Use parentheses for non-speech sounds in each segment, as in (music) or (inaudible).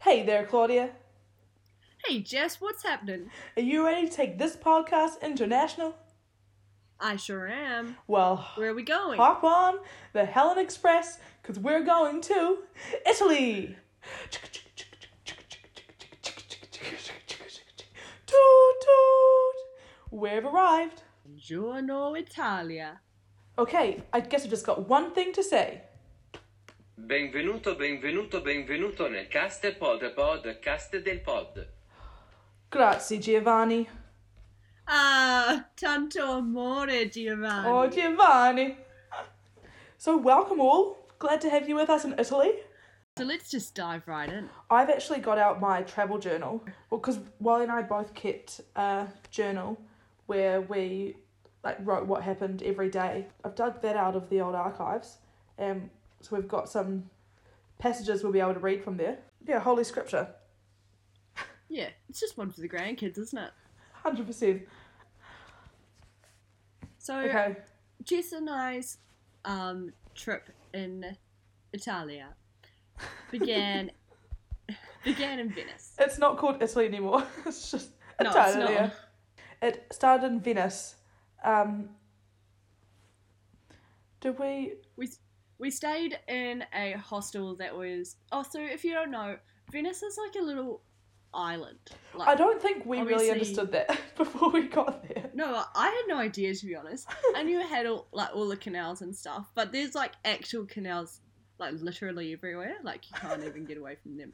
Hey there, Claudia. Hey Jess, what's happening? Are you ready to take this podcast international? I sure am. Well, Where are we going? hop on the Helen Express because we're going to Italy. Toot toot. We've arrived. Buongiorno Italia. Okay, I guess I've just got one thing to say. Benvenuto, benvenuto, benvenuto nel cast pod podcast del pod. Grazie, Giovanni. Ah, tanto amore, Giovanni. Oh, Giovanni. So, welcome all. Glad to have you with us in Italy. So let's just dive right in. I've actually got out my travel journal. Well, because Wally and I both kept a journal where we like wrote what happened every day. I've dug that out of the old archives, and so we've got some passages we'll be able to read from there. Yeah, Holy Scripture, Yeah, it's just one for the grandkids, isn't it? hundred percent. So Okay, Jess and I's um, trip in Italia began (laughs) began in Venice. it's not called Italy anymore. (laughs) it's just No, it's Italy. not. It started in Venice. Um, did we? We we stayed in a hostel that was oh so if you don't know Venice is like a little island. Like, I don't think we really understood that (laughs) before we got there. No, I had no idea to be honest. I knew it had all, like all the canals and stuff, but there's like actual canals like literally everywhere. Like you can't even get away from them.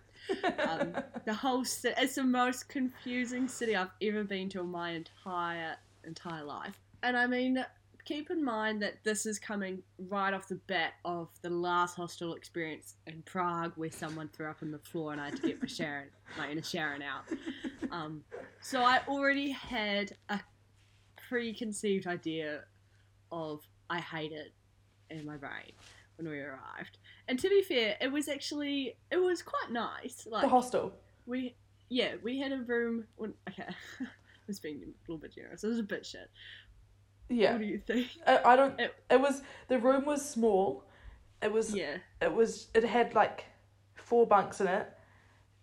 Um, (laughs) the whole city, it's the most confusing city I've ever been to in my entire entire life. And I mean, keep in mind that this is coming right off the bat of the last hostel experience in Prague, where someone threw up on the floor and I had to get my Sharon, like in a Sharon out. Um, so I already had a preconceived idea of I hate it in my brain when we arrived. And to be fair, it was actually it was quite nice. Like the hostel. we yeah, we had a room when okay. (laughs) I was being a little bit generous. It was a bit shit. Yeah, What do you think? I, I don't. It- It was the room was small. It was. Yeah. It was. It had like four bunks in it,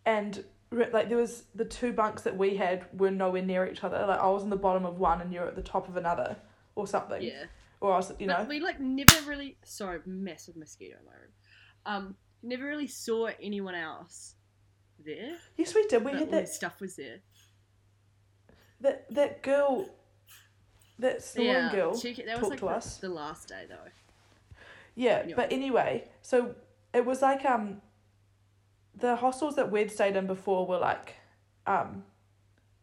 and like there was the two bunks that we had were nowhere near each other. Like I was in the bottom of one and you're at the top of another, or something. Yeah. Or else, you know. We like never really sorry, massive mosquito in my room. Um, never really saw anyone else there. yes, we did. We but had all that stuff was there. that that girl. That snoring girl. she, that was talked like to the, us. the last day though. Yeah, Yeah. but anyway, so it was like um the hostels that we'd stayed in before were like um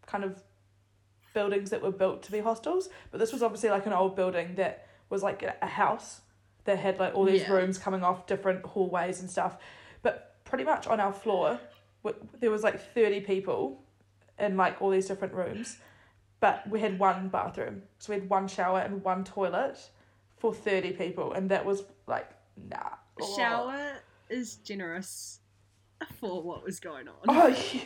kind of buildings that were built to be hostels, but this was obviously like an old building that was like a- house that had like all these Yeah. rooms coming off different hallways and stuff. But pretty much on our floor, w- there was like 30 people in like all these different rooms, but we had one bathroom. So we had one shower and one toilet for 30 people, and that was like, nah. Oh. Shower is generous for what was going on. Oh, (laughs) yeah.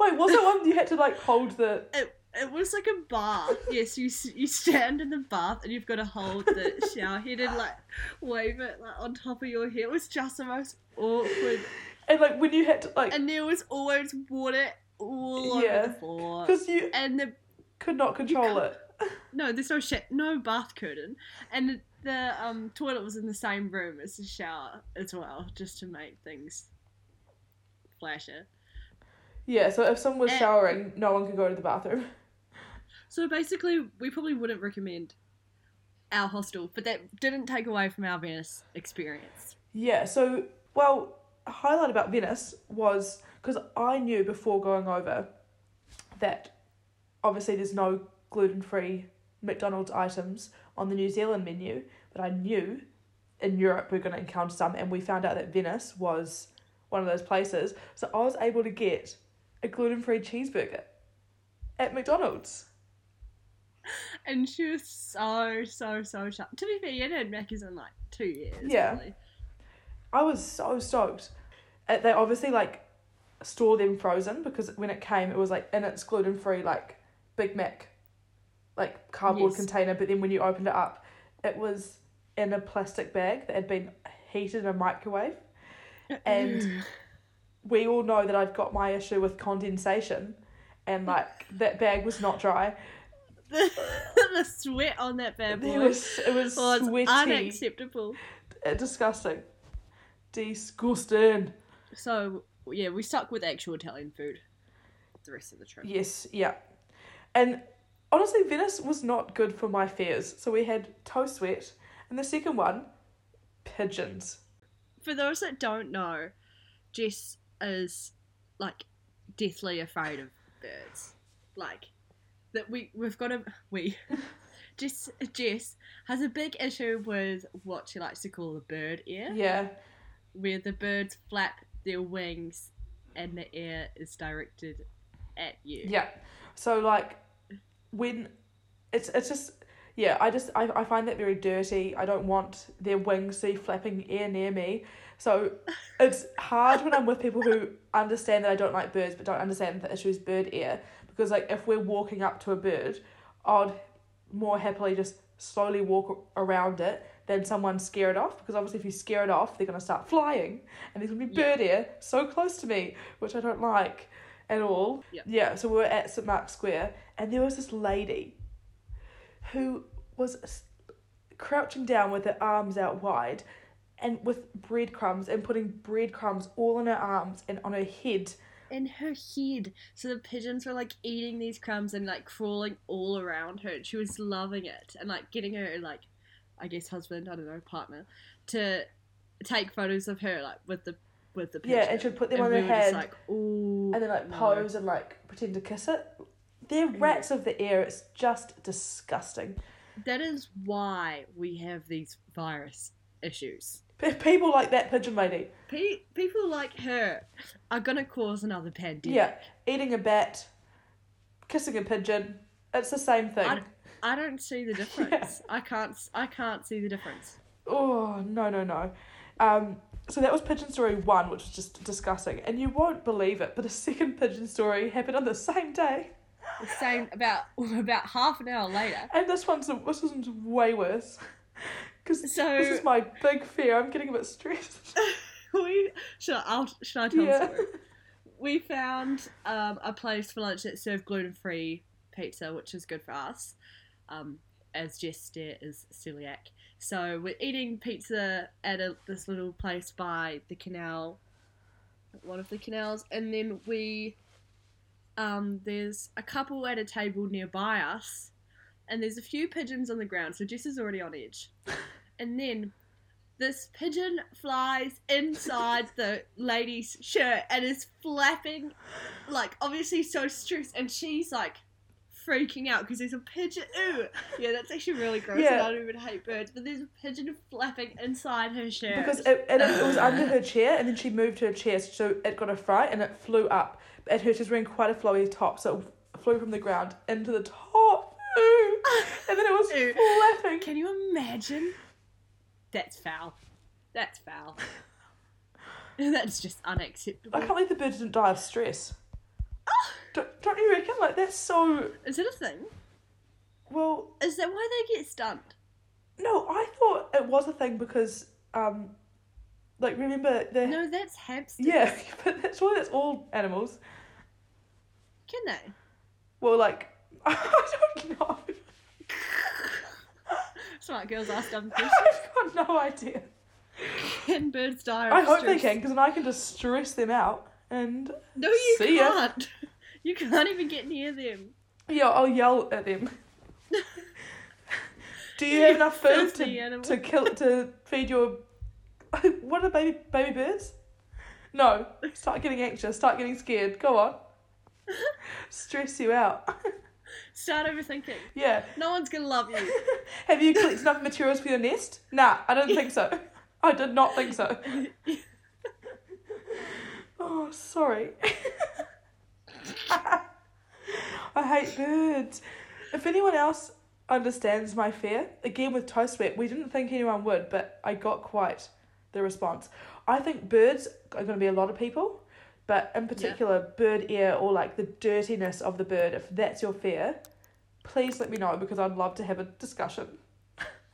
Wait, was that one you had to like hold the. (laughs) It, it was like a bath. Yes, you you stand in the bath and you've got to hold the (laughs) shower head and like wave it like on top of your head. It was just the most awkward. And like when you had to like. And there was always water all Yeah. over the floor. Because you And the could not control it. (laughs) no, there's no sh- no bath curtain, and the, um toilet was in the same room as the shower as well, just to make things flasher. Yeah, so if someone was Eh. showering, no one could go to the bathroom. (laughs) So basically, we probably wouldn't recommend our hostel, but that didn't take away from our Venice experience. Yeah, so, well, highlight about Venice was because I knew before going over that obviously there's no gluten free McDonald's items on the New Zealand menu, but I knew in Europe we're going to encounter some, and we found out that Venice was one of those places. So I was able to get a gluten free cheeseburger at McDonald's. And she was so, so, so shocked. To be fair, you hadn't had in like two years. Yeah. I was so stoked. Uh, They obviously like store them frozen because when it came, it was like in its gluten free like Big Mac, like cardboard Yes. container. But then when you opened it up, it was in a plastic bag that had been heated in a microwave. And (clears throat) we all know that I've got my issue with condensation, and (laughs) like that bag was not dry. the, sweat on that bad boy It was it was oh, was sweaty, unacceptable. Disgusting, disgusting. So yeah, we stuck with actual Italian food the rest of the trip. Yes, yeah, and honestly, Venice was not good for my fears. So we had toe sweat, and the second one, pigeons. For those that don't know, Jess is like deathly afraid of birds. Like that we we've got a we (laughs) Jess Jess has a big issue with what she likes to call the bird ear, Yeah, where the birds flap their wings and the air is directed at you. yeah. So like when it's it's just yeah, I just I, I find that very dirty. I don't want their wings to be flapping air near me. So it's hard when I'm with people who understand that I don't like birds but don't understand that the issue is bird air. Because like if we're walking up to a bird, I'd more happily just slowly walk around it than someone scare it off. Because obviously if you scare it off, they're gonna start flying and there's gonna be Yeah. bird air so close to me, which I don't like at all. Yeah. Yeah, so we were at St Mark's Square and there was this lady who was crouching down with her arms out wide and with breadcrumbs and putting breadcrumbs all in her arms and on her head. in her head. So the pigeons were like eating these crumbs and like crawling all around her. And she was loving it and like getting her like, I guess husband, I don't know, partner, to take photos of her like with the with the pigeon. Yeah, and she'd put them And on we her just head like, ooh, and then like no. pose and like pretend to kiss it. They're rats of the air. It's just disgusting. That is why we have these virus issues. P- People like that pigeon lady. Pe- people like her are gonna cause another pandemic. Yeah, eating a bat, kissing a pigeon. It's the same thing. I, I don't see the difference. (laughs) I can't. I can't see the difference. Oh no no no. Um, so that was pigeon story one, which was just disgusting, and you won't believe it, but a second pigeon story happened on the same day, The same about (laughs) about half an hour later. and this one's this one's way worse. (laughs) Because So- this is my big fear. I'm getting a bit stressed. (laughs) we should I, I'll, should I tell Yeah. story? We found um, a place for lunch that served gluten free pizza, which is good for us, um, as Jess there is celiac. So we're eating pizza at a, this little place by the canal, one of the canals, and then we um, there's a couple at a table nearby us, and there's a few pigeons on the ground. So Jess is already on edge, (laughs) and then this pigeon flies inside the lady's shirt and is flapping, like obviously so stressed, and she's like freaking out because there's a pigeon. (gasps) Ooh, yeah, that's actually really gross. Yeah. I don't even hate birds, but there's a pigeon flapping inside her shirt. Because it, and it, it was under her chair, and then she moved her chair, so it got a fright, and it flew up. And her she's wearing quite a flowy top, so it flew from the ground into the top. Ooh. (laughs) And then it was Ooh. flapping. Can you imagine? That's foul. That's foul. (laughs) That's just unacceptable. I can't believe the bird didn't die of stress. don't, don't you reckon? Like that's so. Is it a thing? Well, Is that why they get stunned? no, I thought it was a thing because, um, like remember the No, that's hamsters. yeah, (laughs) but that's why that's all animals. Can they? Well, like (laughs) I don't know. (laughs) Smart girls ask dumb questions. I've got no idea. Can birds die? I hope they can, because then I can just stress them out and No, you can't. You can't even get near them. yeah, I'll yell at them. Do you have enough food to, animal. to kill to feed your (laughs) what are baby baby birds? No. (laughs) Start getting anxious, start getting scared. Go on. (laughs) Stress you out. Start overthinking. yeah. No one's gonna love you. Have you collected enough materials for your nest? Nah, I don't think so. I did not think so. Oh, sorry. I hate birds. If anyone else understands my fear, again with toe sweat, we didn't think anyone would, but I got quite the response. I think birds are going to be a lot of people, but in particular, bird ear or like the dirtiness of the bird, if that's your fear, please let me know because I'd love to have a discussion.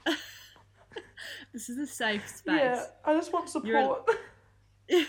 (laughs) This is a safe (laughs) space. Yeah, I just want a- support. (laughs)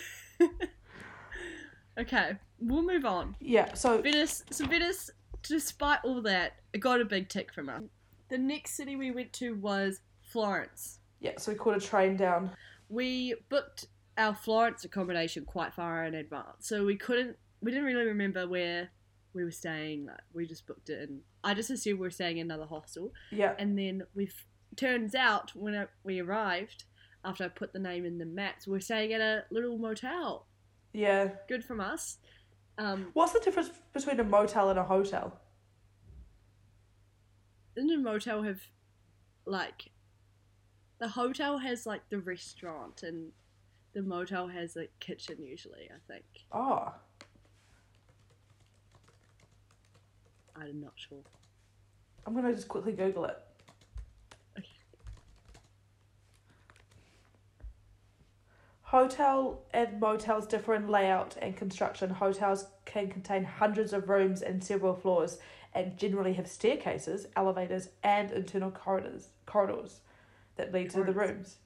Okay, we'll move on. Yeah, so Venice, so Venice, despite all that, it got a big tick from us. The next city we went to was Florence. yeah, so we caught a train down. We booked our Florence accommodation quite far in advance, so we couldn't, we didn't really remember where we were staying. Like, we just booked it, and I just assumed we were staying in another hostel. Yeah, And then we, turns out when I, we arrived, after I put the name in the maps, we're staying at a little motel. yeah. Good from us. Um, What's the difference between a motel and a hotel? doesn't a motel have like the hotel has like the restaurant and the motel has a kitchen usually i think Oh, i'm not sure I'm gonna just quickly Google it. Okay. Hotel and motels differ in layout and construction. Hotels can contain hundreds of rooms and several floors, and generally have staircases, elevators, and internal corridors corridors that lead to the rooms.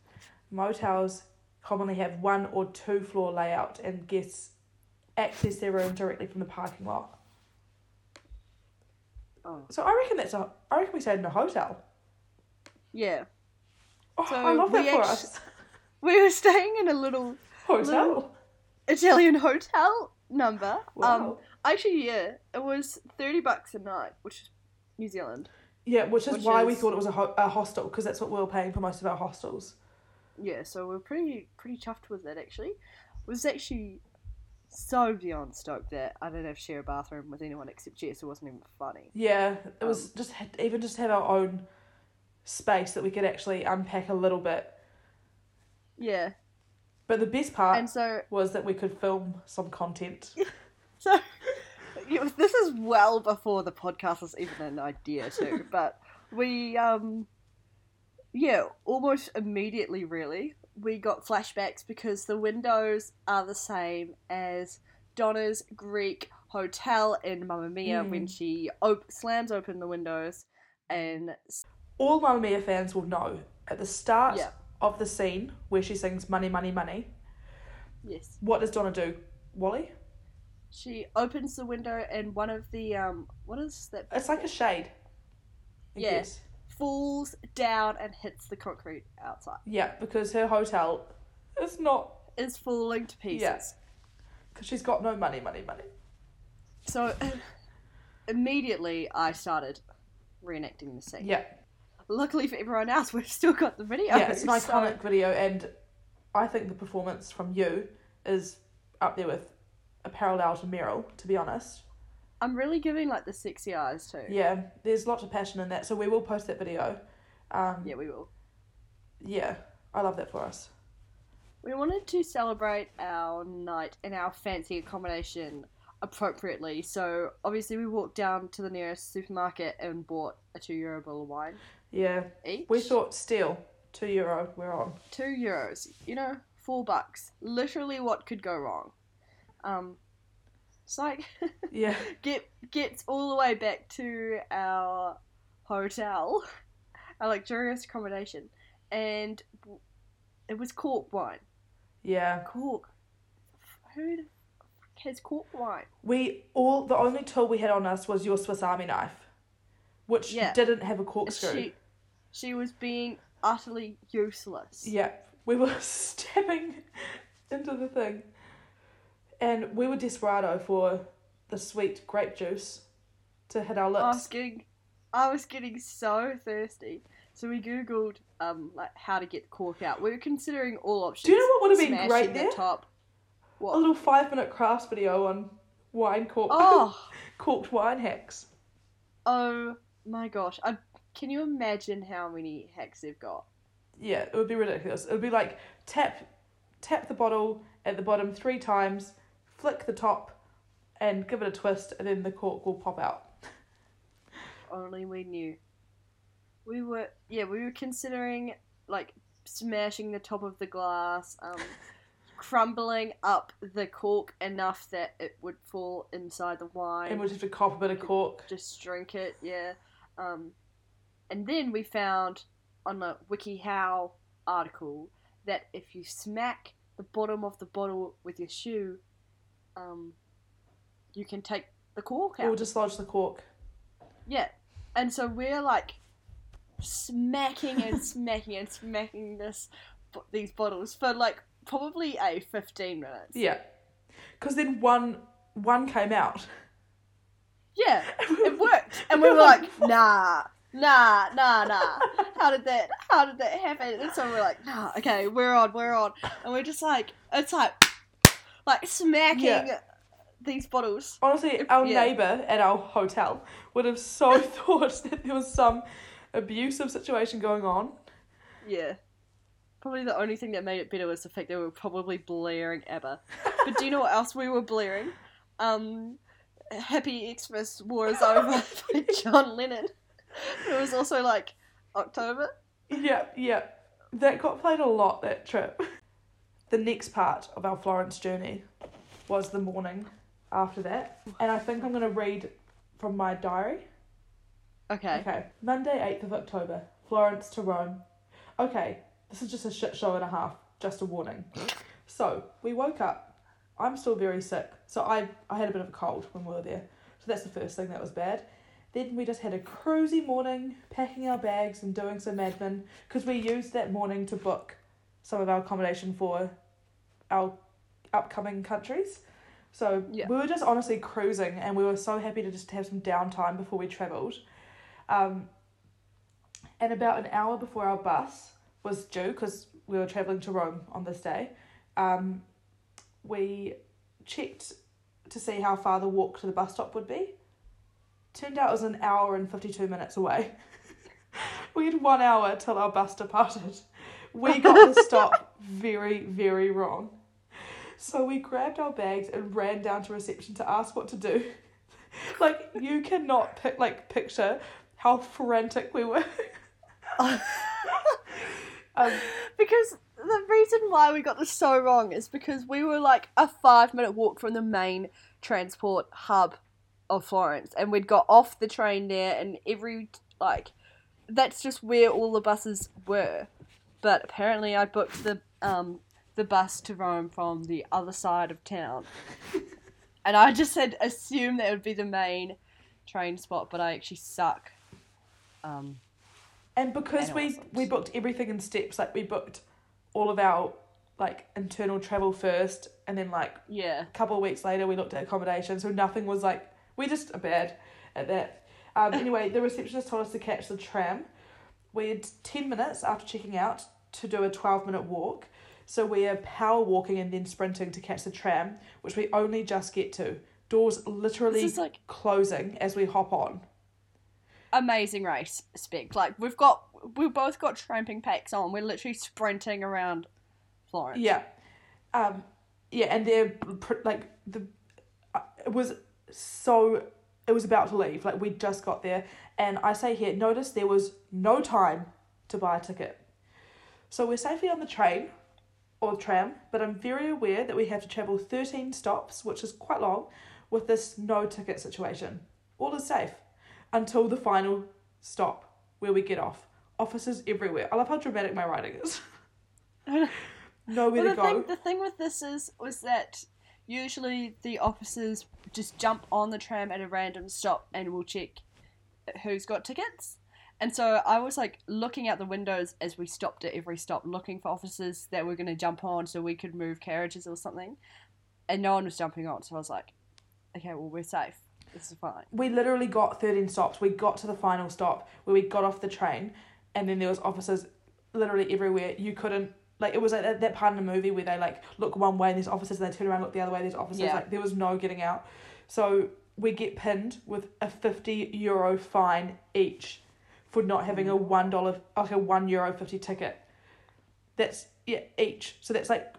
Motels commonly have one or two floor layout, and guests access their room directly from the parking lot. oh So I reckon that's a. I reckon we stayed in a hotel. yeah Oh, So I love that we for us. (laughs) we were staying in a little Hotel. little- italian hotel number um actually yeah it was 30 bucks a night which is new zealand Yeah, which is Which why we thought it was a, ho- a hostel because that's what we were paying for most of our hostels. yeah so we're pretty pretty chuffed with that actually it was actually so beyond stoked that i didn't have to share a bathroom with anyone except jess it wasn't even funny Yeah, it was Um, just had- even just have our own space that we could actually unpack a little bit. yeah But the best part and so was that we could film some content. (laughs) So, this is well before the podcast was even an idea, too. (laughs) but we, um, yeah, almost immediately, really, we got flashbacks because the windows are the same as Donna's Greek hotel in Mamma Mia Mm. when she op- slams open the windows and All Mamma Mia fans will know at the start Yeah. of the scene where she sings "Money, Money, Money." yes, What does Donna do? Wally? She opens the window and one of the um, what is that? It's like a shade. Yes. Yeah. falls down and hits the concrete outside. Yeah, because her hotel is not Is falling to pieces. Yeah. because she's got no money, money, money. So (laughs) immediately I started reenacting the scene. Yeah, Luckily for everyone else, (laughs) we've still got the video. yeah, it's (laughs) an so- iconic video, and I think the performance from you is up there with a parallel to Meryl. To be honest, I'm really giving like the sexy eyes too. yeah, there's lots of passion in that, so we will post that video. Um, Yeah, we will. yeah, I love that for us. We wanted to celebrate our night in our fancy accommodation appropriately, so obviously we walked down to the nearest supermarket and bought a two euro bottle of wine Yeah, each. we thought still two euro. We're on. two euros. You know, four bucks. Literally, what could go wrong? Um, it's like (laughs) Yeah, get gets all the way back to our hotel, (laughs) our luxurious accommodation, and it was cork wine. yeah. Cork. Who has cork wine? We all the only tool we had on us was your Swiss Army knife, which Yeah. didn't have a corkscrew. She, she was being utterly useless. Yeah, we were (laughs) stepping into the thing, and we were desperado for the sweet grape juice to hit our I was lips. getting, I was getting so thirsty. So we googled um like how to get the cork out. We were considering all options. Do you know what would have been great the there? Top. A little five minute crafts video on wine cork, Oh, (laughs) corked wine hacks. oh my gosh! I, can you imagine how many hacks they've got? Yeah, it would be ridiculous. It would be like tap, tap the bottle at the bottom three times, flick the top, and give it a twist, and then the cork will pop out. (laughs) Only we knew. We were yeah, we were considering like smashing the top of the glass, um, (laughs) crumbling up the cork enough that it would fall inside the wine. And we'll just have to cop a bit of cork. just drink it, yeah. Um, and then we found on a WikiHow article that if you smack the bottom of the bottle with your shoe, um, you can take the cork out. We'll dislodge the cork. Yeah. And so we're like smacking and smacking and smacking this these bottles for like probably a 15 minutes. Yeah. Because then one one came out. Yeah. It (laughs) worked. And we were like, nah. Nah, nah, nah. How did that how did that happen? And so we're like, nah, okay, we're on, we're on. And we're just like it's like like smacking Yeah. these bottles. Honestly, our yeah. neighbour at our hotel would have so (laughs) thought that there was some abusive situation going on. Yeah. Probably the only thing that made it better was the fact that we were probably blaring ABBA. But do you know what else we were blaring? Um, Happy Xmas War is Over by John Lennon. It was also like October. Yeah, yeah. That got played a lot that trip. The next part of our Florence journey was the morning after that. And I think I'm going to read from my diary. Okay. Okay. Monday, 8th of October. Florence to Rome. Okay, this is just a shit show and a half. Just a warning. So, we woke up. I'm still very sick. So, I, I had a bit of a cold when we were there. So, that's the first thing that was bad. Then we just had a cruisy morning, packing our bags and doing some admin. Because we used that morning to book some of our accommodation for our upcoming countries. So, Yeah. we were just honestly cruising and we were so happy to just have some downtime before we travelled. Um, and about an hour before our bus was due, because we were travelling to Rome on this day, um, we checked to see how far the walk to the bus stop would be. Turned out it was an hour and 52 minutes away. (laughs) we had one hour till our bus departed. We got the stop very, very wrong. So we grabbed our bags and ran down to reception to ask what to do. (laughs) like you cannot pic- like picture how frantic we were. (laughs) um, Because the reason why we got this so wrong is because we were like a five minute walk from the main transport hub of Florence, and we'd got off the train there, and every like that's just where all the buses were. But apparently, I booked the um the bus to Rome from the other side of town, (laughs) and I just had assumed that would be the main train spot, but I actually suck. Um, and because we we booked everything in steps, like we booked all of our like internal travel first, and then like yeah. a couple of weeks later we looked at accommodation, so nothing was like we just are bad at that. Um, (laughs) anyway, the receptionist told us to catch the tram. We had ten minutes after checking out to do a twelve minute walk, so we are power walking and then sprinting to catch the tram, which we only just get to. Doors literally like closing as we hop on. amazing race spec. Like we've got we've both got tramping packs on. We're literally sprinting around Florence. Yeah, um, yeah, and they're like the uh, it was so it was about to leave. Like we just got there, and I say here, notice there was no time to buy a ticket. So we're safely on the train or tram, but I'm very aware that we have to travel thirteen stops, which is quite long, with this no ticket situation. All is safe until the final stop where we get off. Officers everywhere. I love how dramatic my writing is. (laughs) Nowhere Well, to the go. thing the thing with this is was that usually the officers just jump on the tram at a random stop and will check who's got tickets. And so I was like looking out the windows as we stopped at every stop, looking for officers that were going to jump on so we could move carriages or something. And no one was jumping on, so I was like, okay, well, we're safe. This is fine. we literally got 13 stops. We got to the final stop where we got off the train, and then there was officers literally everywhere. You couldn't like it was like that, that part in the movie where they like look one way and there's officers, and they turn around look the other way. There's officers. Yeah. Like there was no getting out. So we get pinned with a 50 euro fine each for not having a one dollar like a one euro fifty ticket. That's yeah each. So that's like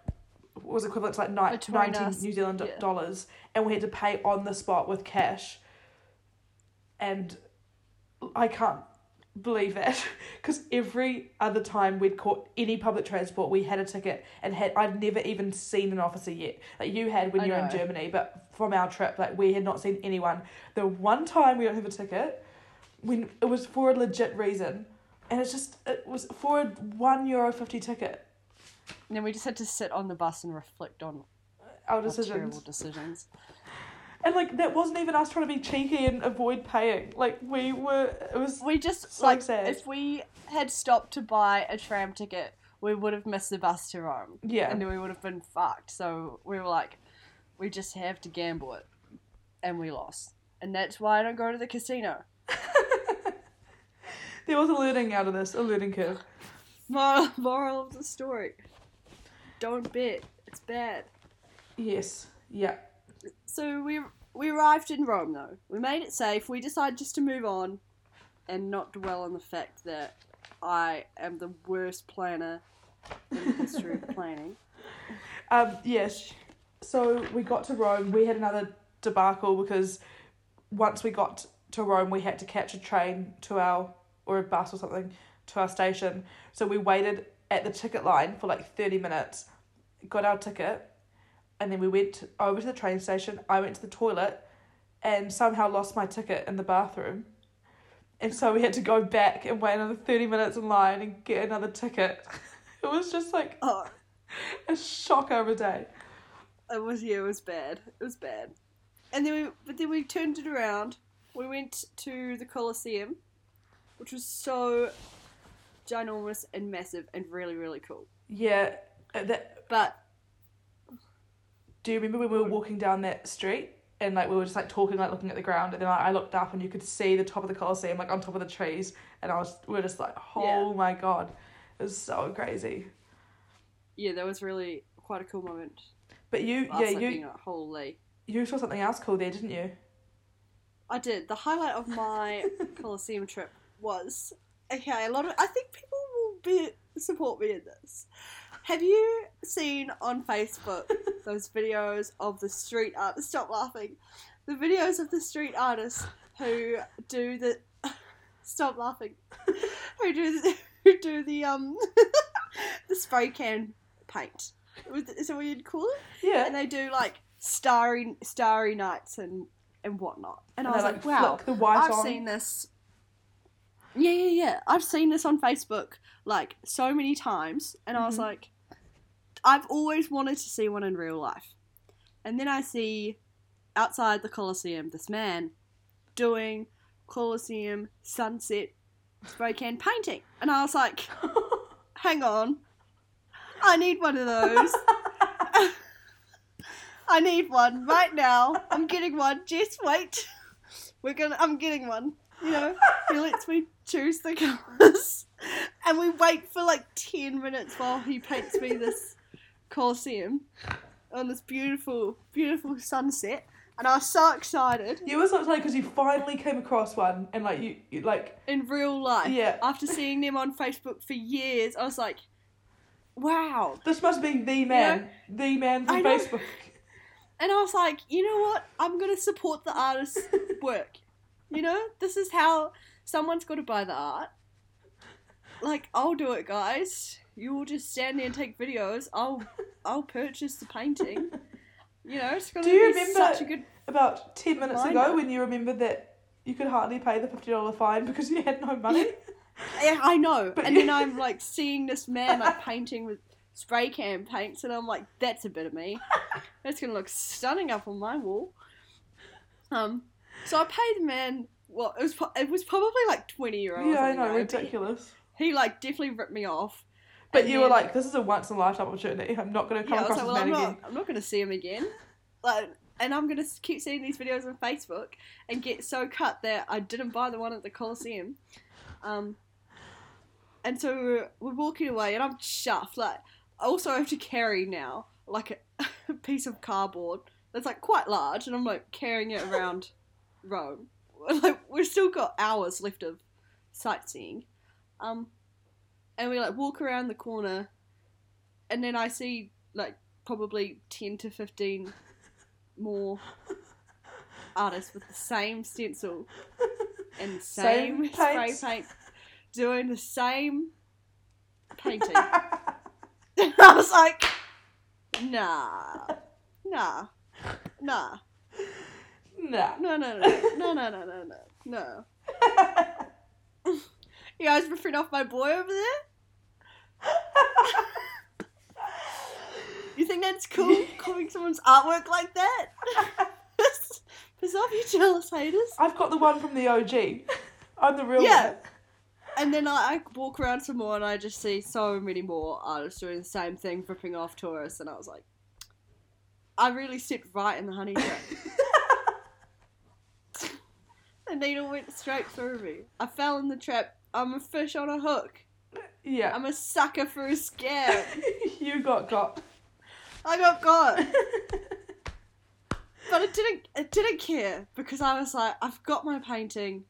was equivalent to like ni- 19 us, New Zealand yeah. dollars, and we had to pay on the spot with cash. And I can't believe that (laughs) because every other time we'd caught any public transport, we had a ticket and had I'd never even seen an officer yet. Like you had when you were in. Germany, but from our trip, like we had not seen anyone. The one time we don't have a ticket, when it was for a legit reason, and it's just it was for a one euro fifty ticket. And then we just had to sit on the bus and reflect on our Our decisions. terrible decisions. And like that wasn't even us trying to be cheeky and avoid paying. Like we were it was We just So like sad. if we had stopped to buy a tram ticket, we would have missed the bus to Rome, yeah. and then we would have been fucked. So we were like, we just have to gamble it, and we lost, and that's why I don't go to the casino. (laughs) there was a learning out of this, a learning curve. Moral, moral of the story: don't bet. It's bad. Yes. Yeah. So we we arrived in Rome though. We made it safe. We decided just to move on and not dwell on the fact that I am the worst planner in the history of (laughs) planning. Um, yes. So we got to Rome. We had another debacle because once we got to Rome, we had to catch a train to our or a bus or something to our station. So we waited at the ticket line for like thirty minutes, got our ticket, and then we went over to the train station. I went to the toilet, and somehow lost my ticket in the bathroom. And so we had to go back and wait another 30 minutes in line and get another ticket. (laughs) It was just like Oh, a shock of a day. it was yeah, it was bad. It was bad. And then we but then we turned it around. We went to the Colosseum, which was so ginormous and massive and really really cool. Yeah, uh, that. But Do you remember when we were walking down that street and like we were just like talking, like looking at the ground, and then like, I looked up and you could see the top of the Colosseum, like on top of the trees, and I was we were just like, oh my god, it was so crazy. yeah, that was really quite a cool moment. But you, Us, yeah, you holy. you saw something else cool there, didn't you? I did. The highlight of my (laughs) Colosseum trip was okay. A lot of I think people will be support me in this. Have you seen on Facebook (laughs) those videos of the street artists? Stop laughing. The videos of the street artists who do the (laughs) stop laughing. (laughs) Who do the, who do the um the spray can paint? Is that what you'd call it? Yeah. and they do like starry starry nights and and whatnot. And, And I was they, like, wow, flick the white I've on. seen this. Yeah, yeah, yeah. I've seen this on Facebook like so many times, and I was Mhm. like, I've always wanted to see one in real life. And then I see outside the Colosseum this man doing Colosseum sunset spray can painting, and I was like, (laughs) hang on, I need one of those. (laughs) I need one right now. I'm getting one. Just wait. We're gonna. I'm getting one. You know, he lets me choose the colours, (laughs) and we wait for like ten minutes while he paints me this (laughs) Colosseum on this beautiful, beautiful sunset. And I was so excited you were so excited because you finally came across one, and like you, you like in real life. Yeah. (laughs) After seeing them on Facebook for years, I was like, "Wow, this must be the man, the man from know. Facebook. And I was like, you know what? I'm gonna support the artist's work. You know, this is how someone's got to buy the art. Like, I'll do it, guys. You will just stand there and take videos. I'll, I'll purchase the painting. You know, it's gonna Do you be remember- such a good. About ten minutes ago, when you remembered that you could hardly pay the fifty dollar fine because you had no (laughs) money. Yeah, I know. But and then I'm like seeing this man like (laughs) painting with spray can paints, and I'm like, that's a bit of me. That's gonna look stunning up on my wall. Um, so I paid the man. Well, it was it was probably like twenty euros. yeah, I know, ridiculous. He like definitely ripped me off. But And you were like, "This is a once in a lifetime opportunity. I'm not going to come yeah, across like, this well, I'm not, again." I'm not gonna see him again. Like, and I'm gonna keep seeing these videos on Facebook and get so cut that I didn't buy the one at the Coliseum. Um, and so we're, we're walking away, and I'm chuffed. Like, also I have to carry now like a, (laughs) piece of cardboard that's like quite large, and I'm like carrying it around Rome. (laughs) Like, we've still got hours left of sightseeing. Um, and we like walk around the corner, and then I see like probably 10 to 15 more artists with the same stencil and same, Same (laughs) spray paint doing the same painting. and (laughs) I was like, nah, nah, nah, (laughs) nah. no, no, no, no, no, no, no, no, no. (laughs) You guys ripping off my boy over there? (laughs) You think that's cool? Copying someone's artwork like that? Piss off, you jealous haters. I've got the one from the OG. I'm the real Yeah. one. And then I, I walk around some more and I just see so many more artists doing the same thing, ripping off tourists, and I was like, I really stepped right in the honey trap. Needle went straight through me. I fell in the trap. I'm a fish on a hook. Yeah. I'm a sucker for a scam. (laughs) you got got. I got got. (laughs) But it didn't it didn't care because I was like, I've got my painting,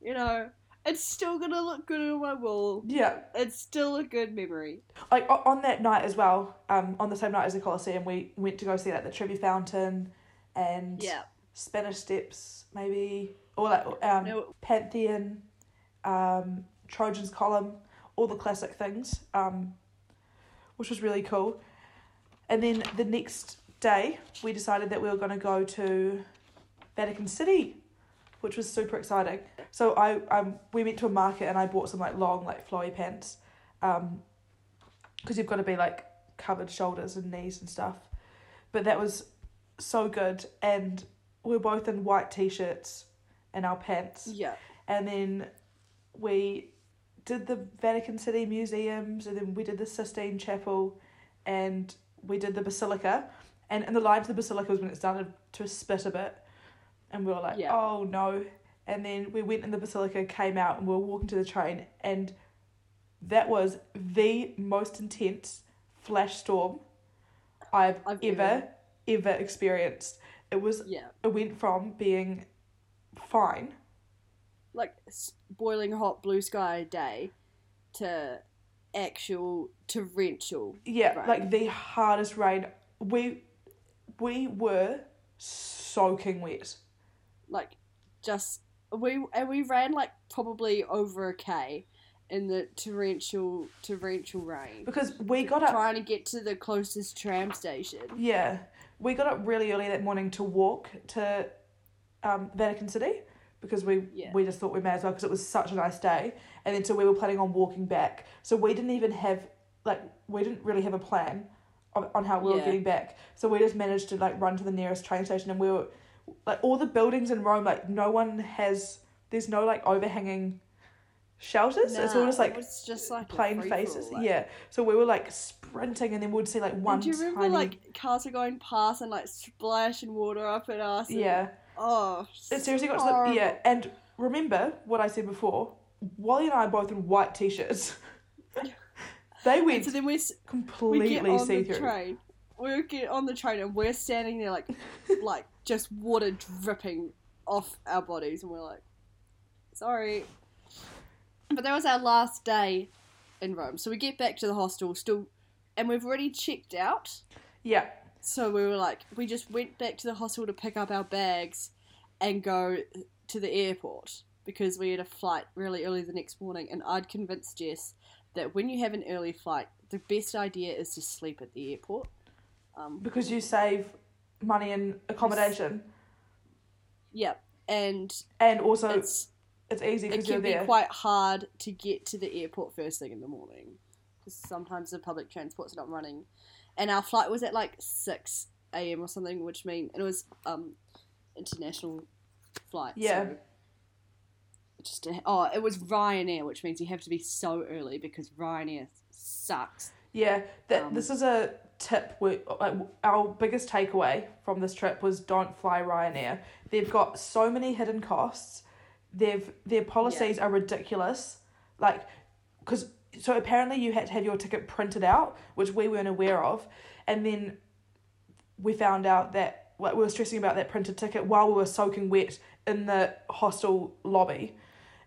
you know, it's still gonna look good on my wall. yeah. It's still a good memory. Like on that night as well, um, on the same night as the Coliseum, we went to go see like the Trevi Fountain and Yeah. Spanish Steps, maybe, or like um, No. Pantheon, um, Trajan's Column, all the classic things, um, which was really cool. And then the next day, we decided that we were going to go to Vatican City, which was super exciting. So I um we went to a market and I bought some like long like flowy pants, um, because you've got to be like covered shoulders and knees and stuff. But that was so good, and we're both in white t-shirts and our pants, Yeah. and then we did the Vatican City museums, and then we did the Sistine Chapel, and we did the Basilica, and in the line to the Basilica was when it started to spit a bit, and we were like, Yeah. oh no, and then we went in the Basilica, came out, and we were walking to the train, and that was the most intense flash storm I've, I've ever ever- ever experienced. It was Yeah. it went from being fine Like boiling hot blue sky day to actual torrential. Yeah, rain. like the hardest rain. We we were soaking wet. like just we and we ran like probably over a k in the torrential torrential rain Because we got up trying to get to the closest tram station yeah. We got up really early that morning to walk to um, Vatican City because we Yeah. we just thought we may as well because it was such a nice day. And then so we were planning on walking back. So we didn't even have like we didn't really have a plan on, on how we were getting back. So we just managed to like run to the nearest train station and we were like all the buildings in Rome like no one has there's no like overhanging shelters. it's all just like it was just like plain faces. like- yeah. So we were like sprinting and then we'd see like one and do you remember tiny like cars were going past and like splashing water up at us and- yeah. Oh It seriously got to the yeah. And remember what I said before. Wally and I are both in white t-shirts. (laughs) they and so then we s- we completely get on see the through. train we get on the train and we're standing there like (laughs) like just water dripping off our bodies and we're like sorry but that was our last day in rome so we get back to the hostel still and we've already checked out Yeah, so we were like we just went back to the hostel to pick up our bags and go to the airport because we had a flight really early the next morning. And i'd convinced jess that when you have an early flight the best idea is to sleep at the airport. Um, because you save money and accommodation, yeah and and also it's, it's easy it because you're can be there. quite hard to get to the airport first thing in the morning because sometimes the public transport's are not running and our flight was at like 6 a.m or something which mean it was um international flight Yeah. so just to, oh it was ryanair which means you have to be so early because ryanair sucks Yeah, that Um, this is a tip. We, like, our biggest takeaway from this trip was don't fly Ryanair. They've got so many hidden costs. They've their policies are ridiculous. Like, because so apparently you had to have your ticket printed out, which we weren't aware of, and then we found out that like we were stressing about that printed ticket while we were soaking wet in the hostel lobby,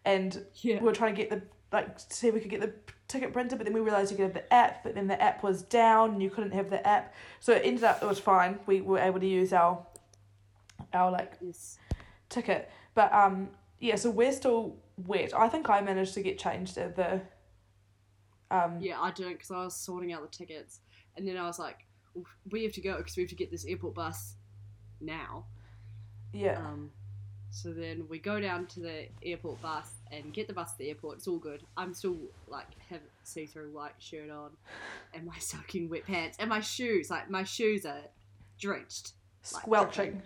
and yeah we were trying to get the like see if we could get the ticket printed, but then we realized you could have the app, but then the app was down and you couldn't have the app. So it ended up it was fine. We were able to use our our like yes. ticket, but um yeah. So we're still wet. I think I managed to get changed at the um Yeah, I didn't because I was sorting out the tickets, and then I was like, well, "We have to go because we have to get this airport bus now." yeah Um, So then we go down to the airport bus and get the bus to the airport. It's all good. I'm still like have see-through white shirt on, (laughs) and my soaking wet pants, and my shoes. Like my shoes are drenched. Like, Squelching.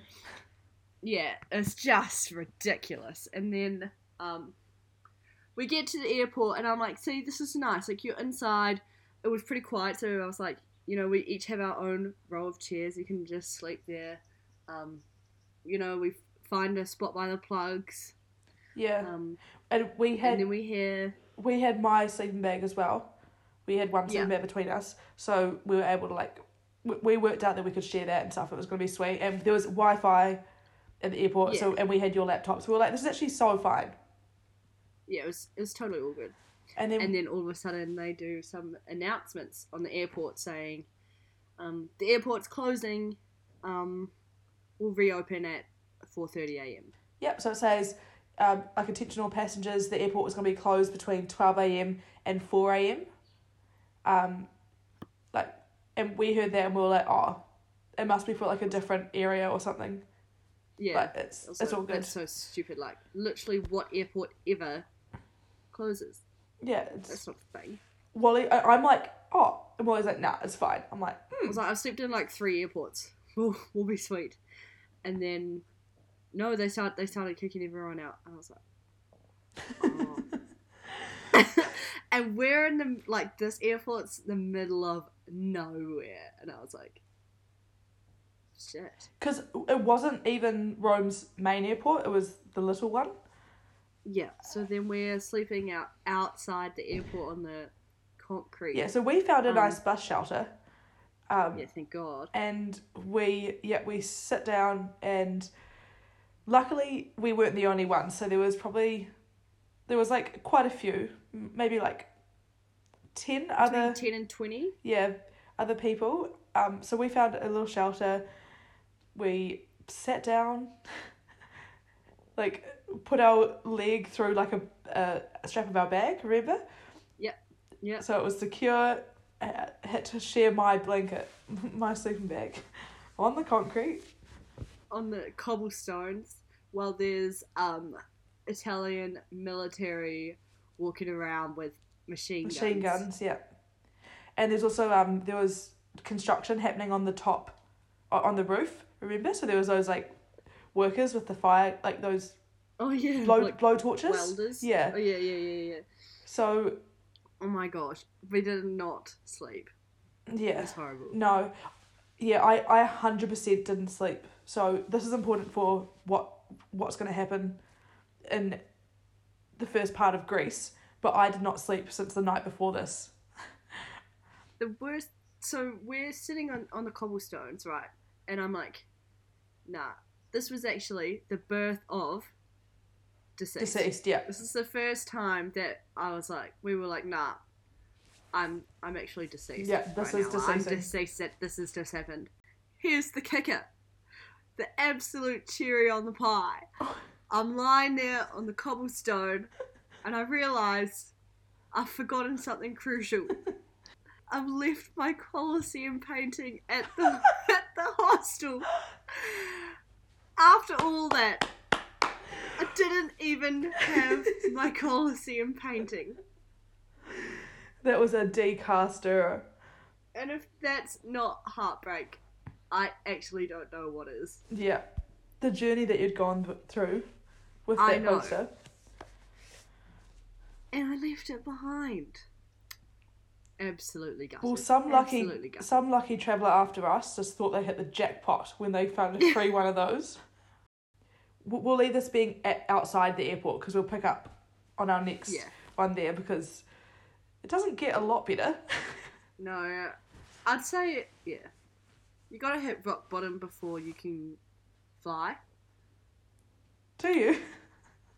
Yeah, it's just ridiculous. And then um, we get to the airport, and I'm like, see, this is nice. Like you're inside. It was pretty quiet, so I was like, you know, we each have our own row of chairs. You can just sleep there. Um, you know, we find a spot by the plugs. Yeah. Um, and we and had then we hear, we had my sleeping bag as well. We had one sleeping Yeah. bag between us, so we were able to like we- we worked out that we could share that and stuff. It was going to be sweet, and there was Wi-Fi at the airport, so and we had your laptops. We were like, this is actually so fine. Yeah, it was it was totally all good. And then, And then all of a sudden they do some announcements on the airport saying, um, the airport's closing. Um, we'll reopen at 4:30 a.m. yep. So it says um, like attention all passengers, the airport was going to be closed between twelve a.m. and four a.m. Um, like, and we heard that and we were like, oh, it must be for like a different area or something. Yeah, But it's Also, it's all good. That's so stupid. Like, literally, what airport ever closes? Yeah, it's That's not the thing. Wally. I, I'm like, oh, and Wally's like, nah, it's fine. I'm like, I hmm. was like, I've slept in like three airports. (laughs) We'll, we'll be sweet. And then, no, they start they started kicking everyone out. I was like, oh. (laughs) and we're in the like this airport's the middle of nowhere, and I was like, shit. Because it wasn't even Rome's main airport, it was the little one. Yeah. So then we're sleeping out outside the airport on the concrete. Yeah, so we found a Um, nice bus shelter. Um, Yeah. Thank God. And we, yeah, we sit down and luckily we weren't the only ones. So there was probably, there was like quite a few, maybe like 10 Between other, ten and twenty. yeah, other people. Um, so we found a little shelter. We sat down, (laughs) like put our leg through like a, a strap of our bag. Remember? Yeah. Yeah. So it was secure. I had to share my blanket, (laughs) my sleeping bag, (laughs) on the concrete. on the cobblestones while there's um Italian military walking around with machine guns. Machine guns, yeah. And there's also um there was construction happening on the top, on the roof. Remember? So there was those like workers with the fire, like those Oh yeah, blow like blow torches. welders. Yeah. Oh yeah, yeah, yeah, yeah. So Oh my gosh, we did not sleep. Yeah, was horrible. no, yeah, I I hundred percent didn't sleep. So this is important for what what's going to happen in the first part of Greece. But I did not sleep since the night before this. (laughs) The worst. So we're sitting on on the cobblestones, right? And I'm like, nah. This was actually the birth of deceased. Deceased, yeah. This is the first time that I was like, we were like, nah, I'm I'm actually deceased. Yeah, this right is now. I'm deceased that this has just happened. Here's the kicker, the absolute cherry on the pie. (laughs) I'm lying there on the cobblestone, and I realise I've forgotten something crucial. (laughs) I've left my Colosseum painting at the (laughs) at the hostel. After all that, I didn't even have my (laughs) Colosseum painting. That was a decaster. And if that's not heartbreak, I actually don't know what is. Yeah. The journey that you'd gone through with I that know. poster. And I left it behind. Absolutely gutted. Well, some lucky some lucky traveller after us just thought they hit the jackpot when they found a (laughs) free one of those. We'll we'll leave this being at, outside the airport because we'll pick up on our next Yeah. one there because it doesn't get a lot better. (laughs) No, I'd say yeah. You gotta hit rock bottom before you can fly. Do you?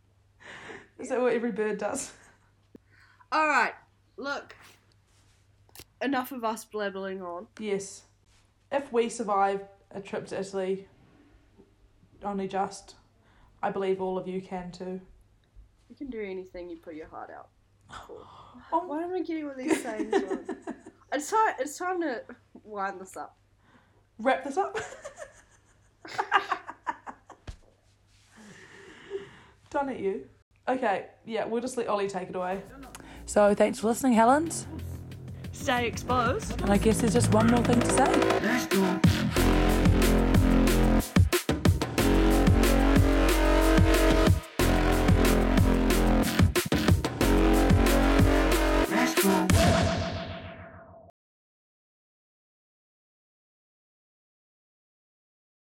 (laughs) Is that what every bird does? All right, look. Enough of us blabbling on. Yes. If we survive a trip to Italy, only just, I believe all of you can too. You can do anything you put your heart out. for. Oh, (sighs) Why am I getting all these sayings wrong? (laughs) It's time. It's time to wind this up. wrap this up. (laughs) Done at you. Okay, yeah, we'll just let Ollie take it away. So thanks for listening, Helens. Stay exposed. And I guess there's just one more thing to say. Let's go.